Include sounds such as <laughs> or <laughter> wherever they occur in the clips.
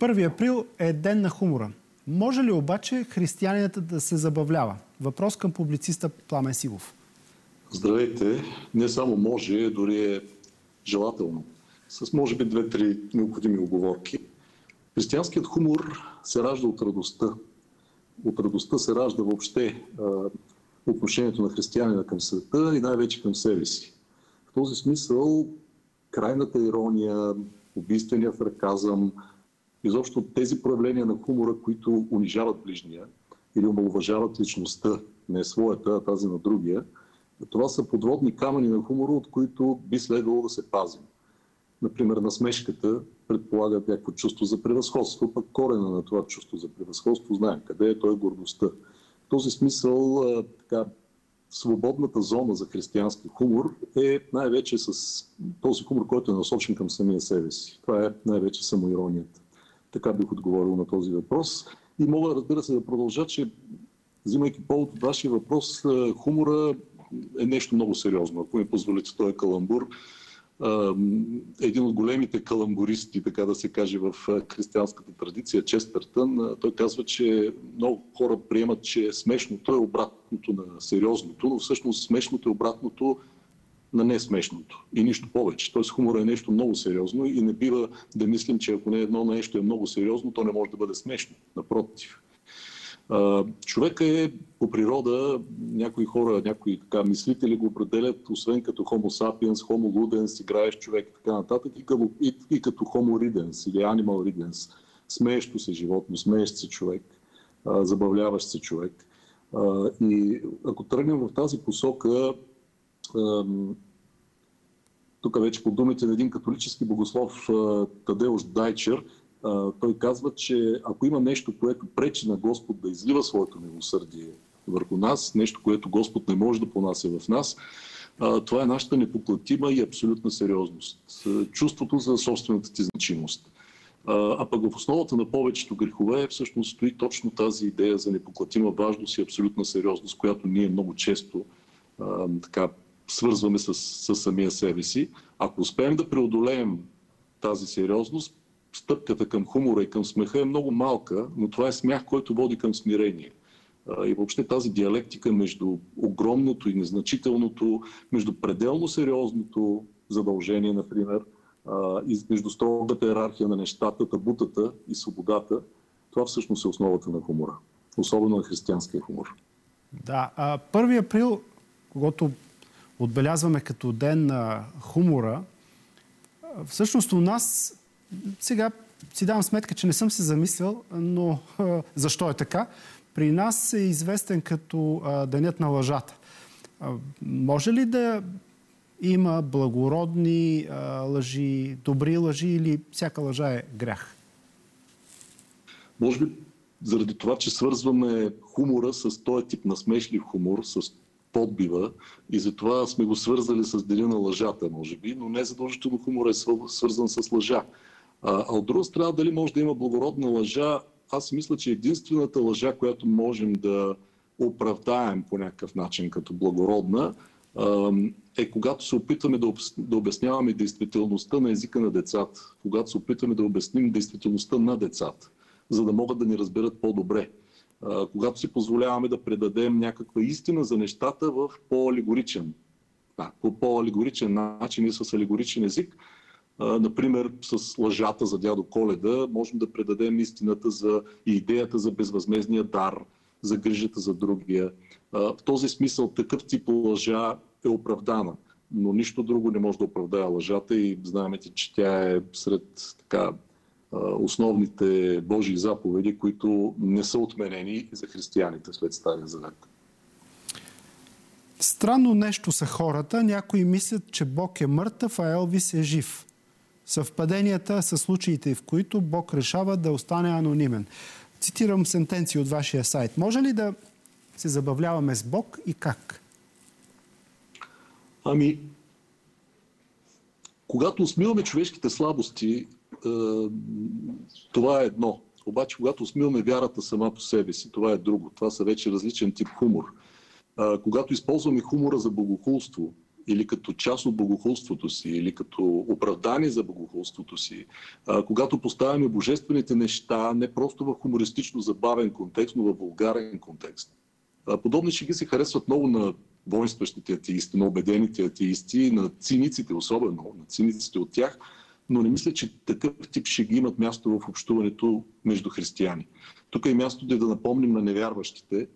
1 април е ден на хумора. Може ли обаче християнината да се забавлява? Въпрос към публициста Пламен Сивов. Здравейте. Не само може, дори е желателно. С може би две-три необходими оговорки. Християнският хумор се ражда от радостта. От радостта се ражда въобще отношението на християнина към света и най-вече към себе си. В този смисъл крайната ирония, убийствения фраказъм, изобщо тези проявления на хумора, които унижават ближния или омалуважават личността, не своята, а тази на другия, това са подводни камъни на хумора, от които би следвало да се пазим. Например, насмешката предполага някакво чувство за превъзходство, пък корена на това чувство за превъзходство знаем къде е, то е гордостта. В този смисъл така, свободната зона за християнски хумор е най-вече с този хумор, който е насочен към самия себе си. Това е най-вече самоиронията. Така бих отговорил на този въпрос. И мога, разбира се, да продължа, че взимайки повод от вашия въпрос, хумора е нещо много сериозно. Ако ми позволите, той е каламбур един от големите каламбуристи, така да се каже, в християнската традиция, Честъртън, той казва, че много хора приемат, че смешното е обратното на сериозното, но всъщност смешното е обратното на несмешното и нищо повече. Тоест хумора е нещо много сериозно и не бива да мислим, че ако не едно нещо е много сериозно, то не може да бъде смешно. Напротив. Човека е по природа, някои хора, някои така мислители го определят, освен като Homo sapiens, Homo ludens, играеш човек и така нататък, и, като, и, и като Homo ridens или Animal ridens, смеещо се животно, смеещ се човек, забавляващ се човек. И ако тръгнем в тази посока, тук вече по думите на един католически богослов Тадеуш Дайчер, той казва, че ако има нещо, което пречи на Господ да излива своето милосърдие върху нас, нещо, което Господ не може да понася в нас, това е нашата непоклатима и абсолютна сериозност. Чувството за собствената ти значимост. А пък в основата на повечето грехове всъщност стои точно тази идея за непоклатима важност и абсолютна сериозност, която ние много често така, свързваме с, с самия себе си. Ако успеем да преодолеем тази сериозност, стъпката към хумора и към смеха е много малка, но това е смях, който води към смирение. И въобще тази диалектика между огромното и незначителното, между пределно сериозното задължение, например, и между строгата иерархия на нещата, табутата и свободата, това всъщност е основата на хумора. Особено на християнския хумор. Да, а 1 април, когато отбелязваме като ден на хумора, всъщност у нас сега си давам сметка, че не съм се замислял, но защо е така? При нас е известен като Денят на лъжата. Може ли да има благородни лъжи, добри лъжи или всяка лъжа е грях? Може би заради това, че свързваме хумора с този тип на смешлив хумор, с подбива и затова сме го свързали с деня на лъжата, може би, но не задължително хумор е свързан с лъжа. А, а от друга страна, дали може да има благородна лъжа, аз мисля, че единствената лъжа, която можем да оправдаем по някакъв начин като благородна, е когато се опитваме да, да обясняваме действителността на езика на децата, когато се опитваме да обясним действителността на децата, за да могат да ни разберат по-добре. Когато си позволяваме да предадем някаква истина за нещата в по-алегоричен, да, по по-алегоричен начин и с алегоричен език, Например, с лъжата за дядо Коледа можем да предадем истината за идеята за безвъзмезния дар, за грижата за другия. В този смисъл такъв тип лъжа е оправдана, но нищо друго не може да оправдае лъжата и знаете, че тя е сред така, основните Божии заповеди, които не са отменени за християните след Стария Завет. Странно нещо са хората. Някои мислят, че Бог е мъртъв, а Елвис е жив. Съвпаденията са случаите, в които Бог решава да остане анонимен. Цитирам сентенции от вашия сайт. Може ли да се забавляваме с Бог и как? Ами, когато усмиваме човешките слабости, това е едно. Обаче, когато усмиваме вярата сама по себе си, това е друго. Това са вече различен тип хумор. Когато използваме хумора за богохулство или като част от богохулството си, или като оправдание за богохулството си, когато поставяме божествените неща не просто в хумористично забавен контекст, но в вулгарен контекст. Подобни шеги се харесват много на воинстващите атеисти, на убедените атеисти, на циниците особено, на циниците от тях, но не мисля, че такъв тип шеги имат място в общуването между християни. Тук е място да напомним на невярващите,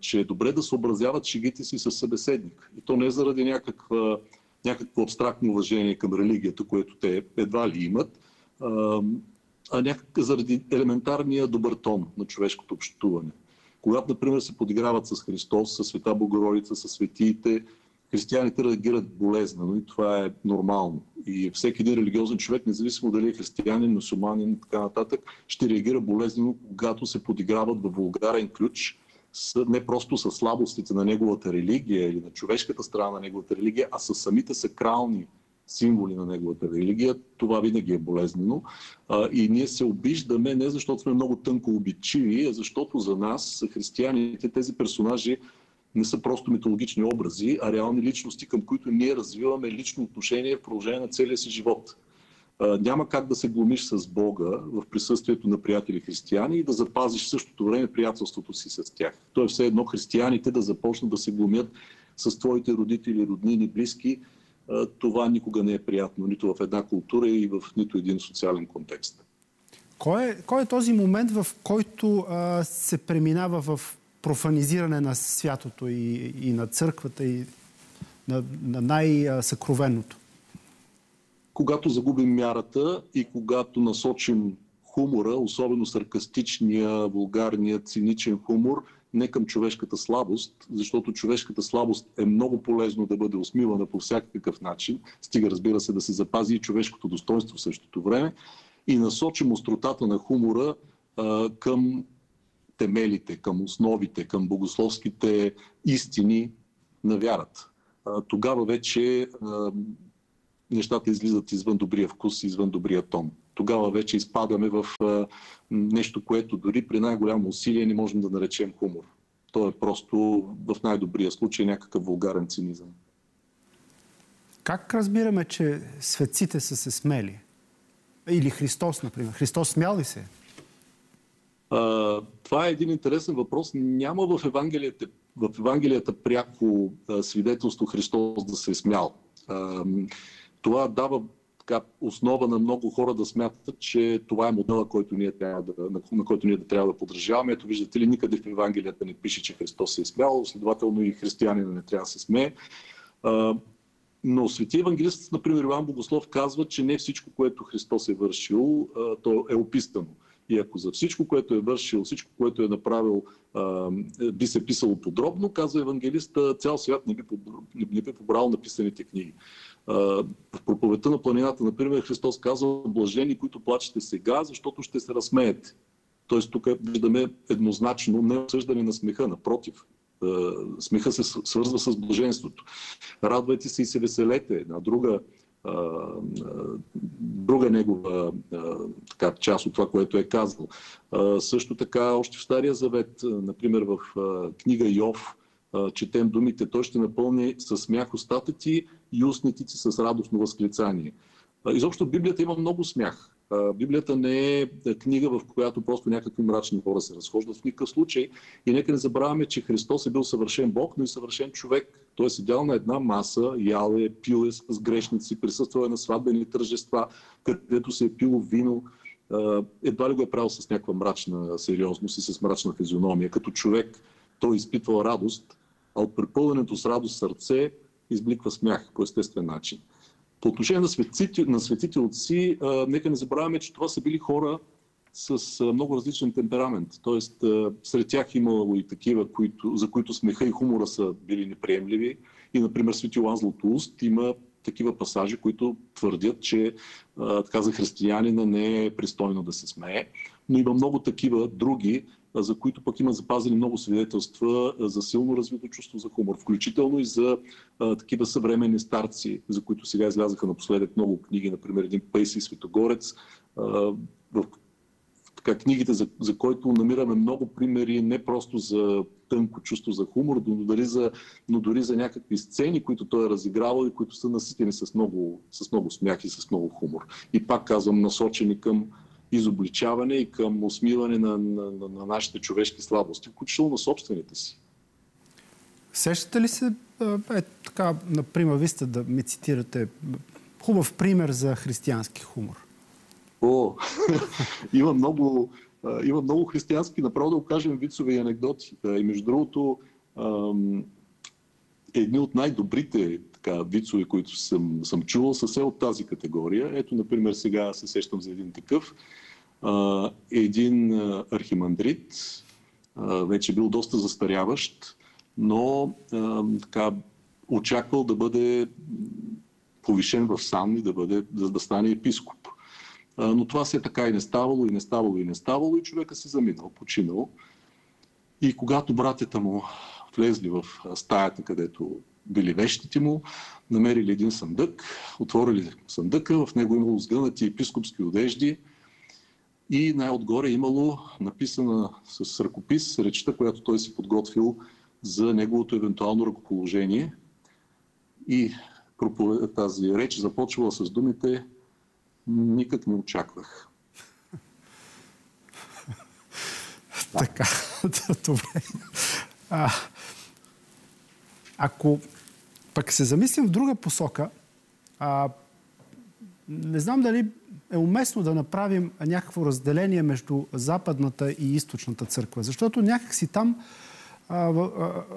че е добре да съобразяват шегите си с събеседник. И то не заради някаква, някакво абстрактно уважение към религията, което те едва ли имат, а някак заради елементарния добър тон на човешкото общуване. Когато, например, се подиграват с Христос, с Света Богородица, с светиите, християните реагират болезнено и това е нормално. И всеки един религиозен човек, независимо дали е християнин, мусулманин и така нататък, ще реагира болезнено, когато се подиграват във вулгарен ключ, не просто с слабостите на неговата религия или на човешката страна на неговата религия, а с самите сакрални символи на неговата религия, това винаги е болезнено. И ние се обиждаме не защото сме много тънко обичиви, а защото за нас, християните, тези персонажи не са просто митологични образи, а реални личности, към които ние развиваме лично отношение в продължение на целия си живот. Няма как да се глумиш с Бога в присъствието на приятели християни и да запазиш в същото време приятелството си с тях. То е все едно християните да започнат да се глумят с твоите родители, роднини, близки, това никога не е приятно нито в една култура и в нито един социален контекст. Кой е, кой е този момент, в който а, се преминава в профанизиране на святото и, и на църквата и на, на най-съкровеното? Когато загубим мярата и когато насочим хумора, особено саркастичния, вулгарния, циничен хумор – не към човешката слабост, защото човешката слабост е много полезно да бъде усмивана по всякакъв начин, стига разбира се да се запази и човешкото достоинство в същото време, и насочим остротата на хумора а, към темелите, към основите, към богословските истини на вярата. Тогава вече нещата излизат извън добрия вкус, извън добрия тон. Тогава вече изпадаме в нещо, което дори при най-голямо усилие не можем да наречем хумор. То е просто в най-добрия случай някакъв вулгарен цинизъм. Как разбираме, че светците са се смели? Или Христос, например. Христос смял ли се? А, това е един интересен въпрос. Няма в Евангелията, в Евангелията пряко свидетелство Христос да се е смял. Това дава така, основа на много хора да смятат, че това е модела, който ние трябва да, на, който ние да трябва да подражаваме. Ето виждате ли, никъде в Евангелията не пише, че Христос се е смял, следователно и християнина не трябва да се смее. Но свети евангелист, например, Иван Богослов казва, че не всичко, което Христос е вършил, то е описано. И ако за всичко, което е вършил, всичко, което е направил, а, би се писало подробно, казва евангелиста, цял свят не би, не би побрал написаните книги. В проповедта на планината, например, Христос казва, блажени, които плачете сега, защото ще се разсмеете. Тоест тук виждаме еднозначно не осъждане на смеха, напротив. Смеха се свързва с блаженството. Радвайте се и се веселете. Една друга, друга негова така, част от това, което е казал. Също така, още в Стария Завет, например в книга Йов, четем думите, той ще напълни с смях устата ти и устните ти с радостно възклицание. Изобщо Библията има много смях. Библията не е книга, в която просто някакви мрачни хора се разхождат в никакъв случай. И нека не забравяме, че Христос е бил съвършен Бог, но и съвършен човек. Той е седял на една маса, ял е, пил е с грешници, присъствал е на сватбени тържества, където се е пило вино. Едва ли го е правил с някаква мрачна сериозност и с мрачна физиономия. Като човек той изпитвал радост, а от препълненето с радост сърце избликва смях по естествен начин. По отношение на светите, на светите отци, нека не забравяме, че това са били хора с много различен темперамент. Тоест, сред тях имало и такива, които, за които смеха и хумора са били неприемливи. И, например, свети Йоан Златоуст има такива пасажи, които твърдят, че а, така за християнина не е пристойно да се смее. Но има много такива други, за които пък има запазени много свидетелства за силно развито чувство за хумор, включително и за а, такива съвременни старци, за които сега излязаха напоследък много книги, например един Пейси Светогорец, а, в така, книгите, за, за който намираме много примери, не просто за тънко чувство за хумор, но дори за, но дори за някакви сцени, които той е разигравал и които са наситени с много, с много смях и с много хумор. И пак казвам, насочени към изобличаване и към усмиване на, на, на, на нашите човешки слабости, включително на собствените си. Сещате ли се, е, така, например, ви сте да ми цитирате хубав пример за християнски хумор? О, <laughs> има много, има много християнски, направо да го кажем, вицове и анекдоти. И между другото, едни от най-добрите така, вицове, които съм, съм чувал, са все от тази категория. Ето, например, сега се сещам за един такъв. един архимандрит, вече бил доста застаряващ, но така, очаквал да бъде повишен в сан и да, бъде, да, да стане епископ. Но това се е така и не ставало, и не ставало, и не ставало, и човека се заминал, починал. И когато братята му влезли в стаята, където били вещите му, намерили един съндък, отворили съндъка, в него имало сгънати епископски одежди и най-отгоре имало написана с ръкопис речта, която той си подготвил за неговото евентуално ръкоположение. И тази реч започвала с думите никак не очаквах. <laughs> така, <laughs> добре. А, ако пък се замислим в друга посока, не знам дали е уместно да направим някакво разделение между западната и източната църква. Защото някакси там,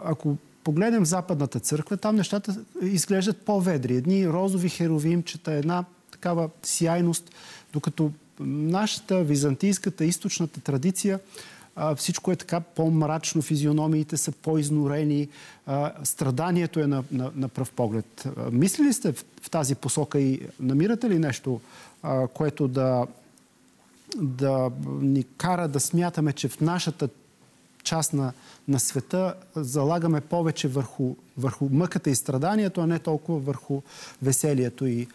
ако погледнем западната църква, там нещата изглеждат по-ведри. Едни розови херовимчета, една такава сияйност, докато нашата византийската източната традиция всичко е така по-мрачно, физиономиите са по-изнорени, страданието е на, на, на пръв поглед. Мисли ли сте в, в тази посока и намирате ли нещо, което да, да ни кара да смятаме, че в нашата част на, на света залагаме повече върху, върху мъката и страданието, а не толкова върху веселието и,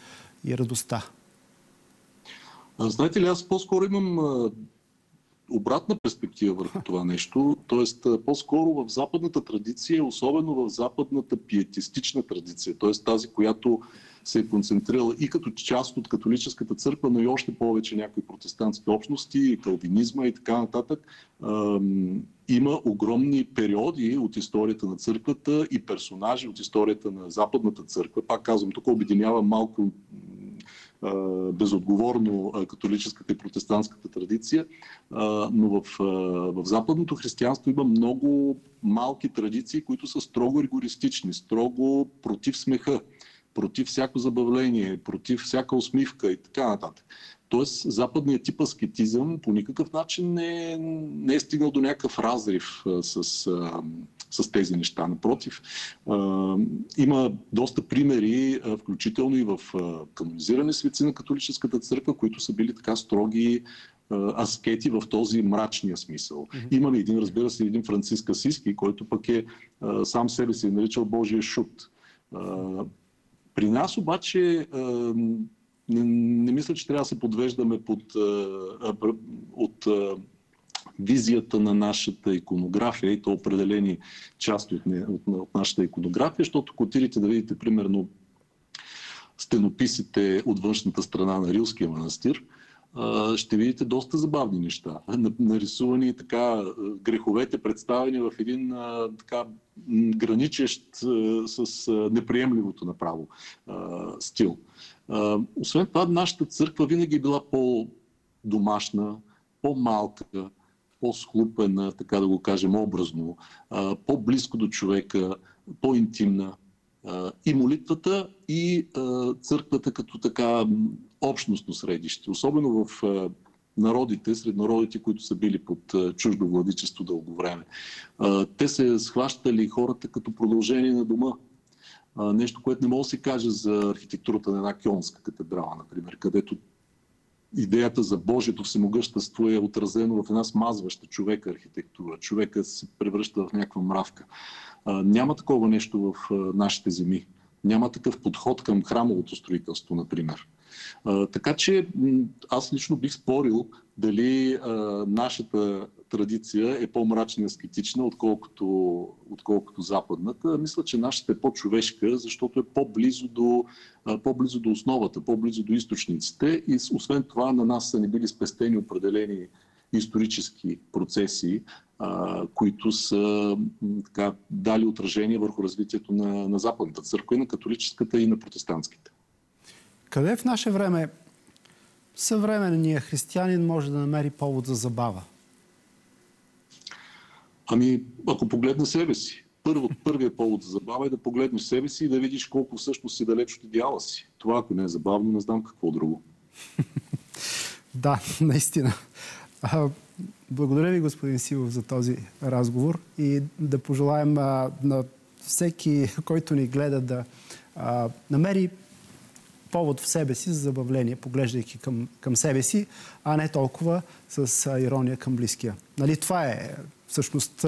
и радостта? Знаете ли, аз по-скоро имам обратна перспектива върху това нещо. Тоест, по-скоро в западната традиция, особено в западната пиетистична традиция, т.е. тази, която се е концентрирала и като част от католическата църква, но и още повече някои протестантски общности, калвинизма и така нататък, има огромни периоди от историята на църквата и персонажи от историята на западната църква. Пак казвам, тук обединявам малко безотговорно католическата и протестантската традиция, но в, в западното християнство има много малки традиции, които са строго ригористични, строго против смеха, против всяко забавление, против всяка усмивка и така нататък. Тоест, западният тип аскетизъм по никакъв начин не, не е стигнал до някакъв разрив с, с тези неща. Напротив, има доста примери, включително и в канонизиране светци на католическата църква, които са били така строги аскети в този мрачния смисъл. Mm-hmm. Имаме един, разбира се, един Франциск Асиски, който пък е сам себе си е наричал Божия шут. При нас обаче не, не мисля, че трябва да се подвеждаме под, а, от а, визията на нашата иконография и то определени части от, не, от, от нашата иконография, защото ако отидете да видите примерно стенописите от външната страна на Рилския манастир, ще видите доста забавни неща. Нарисувани така греховете, представени в един така граничещ с неприемливото направо стил. Освен това, нашата църква винаги е била по-домашна, по-малка, по-схлупена, така да го кажем образно, по-близко до човека, по-интимна. И молитвата, и църквата като така общностно средище, особено в народите, сред народите, които са били под чуждо владичество дълго време. Те се схващали хората като продължение на дома. Нещо, което не може да се каже за архитектурата на една кьонска катедрала, например, където идеята за Божието всемогъщество е отразено в една смазваща човека архитектура. Човека се превръща в някаква мравка. Няма такова нещо в нашите земи. Няма такъв подход към храмовото строителство, например. Така че аз лично бих спорил дали нашата традиция е по-мрачна и аскетична, отколкото, отколкото западната. Мисля, че нашата е по-човешка, защото е по-близо до, по-близо до основата, по-близо до източниците и освен това на нас са ни били спестени определени исторически процеси, които са така, дали отражение върху развитието на, на Западната църква и на католическата и на протестантските. Къде в наше време съвременният християнин може да намери повод за забава? Ами, ако погледна себе си, първо, първият повод за забава е да погледнеш себе си и да видиш колко всъщност си далеч от идеала си. Това, ако не е забавно, не знам какво друго. <laughs> да, наистина. Благодаря ви, господин Силов, за този разговор и да пожелаем а, на всеки, който ни гледа, да а, намери повод в себе си за забавление, поглеждайки към, към себе си, а не толкова с а, ирония към близкия. Нали, това е всъщност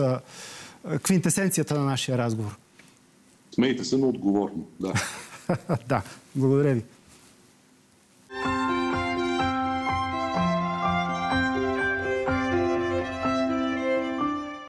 квинтесенцията на нашия разговор. Смейте се, но отговорно. Да. <laughs> да, благодаря ви.